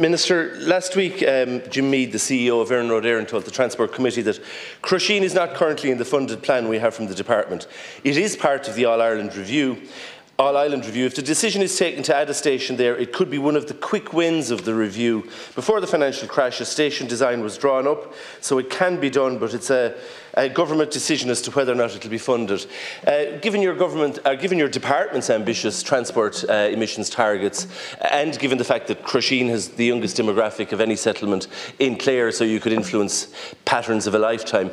Minister, last week um, Jim Meade, the CEO of Iarnród Éireann, told the Transport Committee that Crusheen is not currently in the funded plan we have from the Department. It is part of the All Ireland review all Island review. If the decision is taken to add a station there, it could be one of the quick wins of the review. Before the financial crash, a station design was drawn up, so it can be done, but it's a, a government decision as to whether or not it will be funded. Uh, given your government, uh, given your department's ambitious transport uh, emissions targets, and given the fact that Crusheen has the youngest demographic of any settlement in Clare, so you could influence patterns of a lifetime,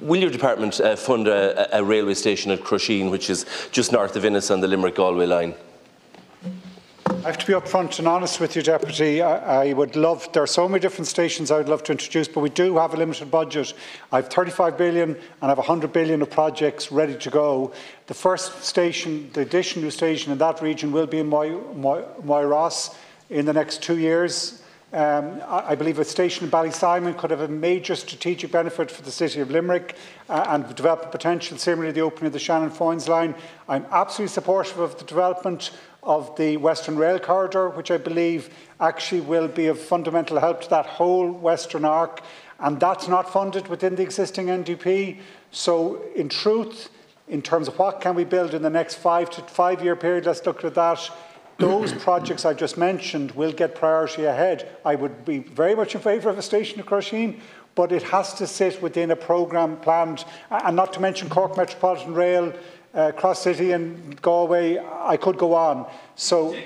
Will your department uh, fund a, a, railway station at Crusheen, which is just north of Ennis on the Limerick-Galway line? I have to be upfront and honest with you, Deputy. I, I, would love, there are so many different stations I would love to introduce, but we do have a limited budget. I have 35 billion and I have 100 billion of projects ready to go. The first station, the additional station in that region will be in Moy, Moy, Moyross in the next two years. Um, I, believe a station in Ballysimon could have a major strategic benefit for the city of Limerick uh, and develop a potential similarly the opening of the Shannon Foynes line. I'm absolutely supportive of the development of the Western Rail Corridor, which I believe actually will be of fundamental help to that whole Western arc, and that's not funded within the existing NDP. So, in truth, in terms of what can we build in the next five to five year period, let's look at that those projects I just mentioned will get priority ahead. I would be very much in favour of a station at Crusheen, but it has to sit within a programme planned, and not to mention Cork Metropolitan Rail, uh, Cross City and Galway, I could go on. So,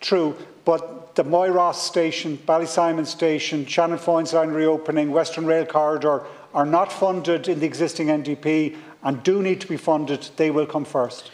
true, but the Moyross station, Ballysimon station, Shannon Foynes line reopening, Western Rail Corridor are not funded in the existing NDP and do need to be funded. They will come first.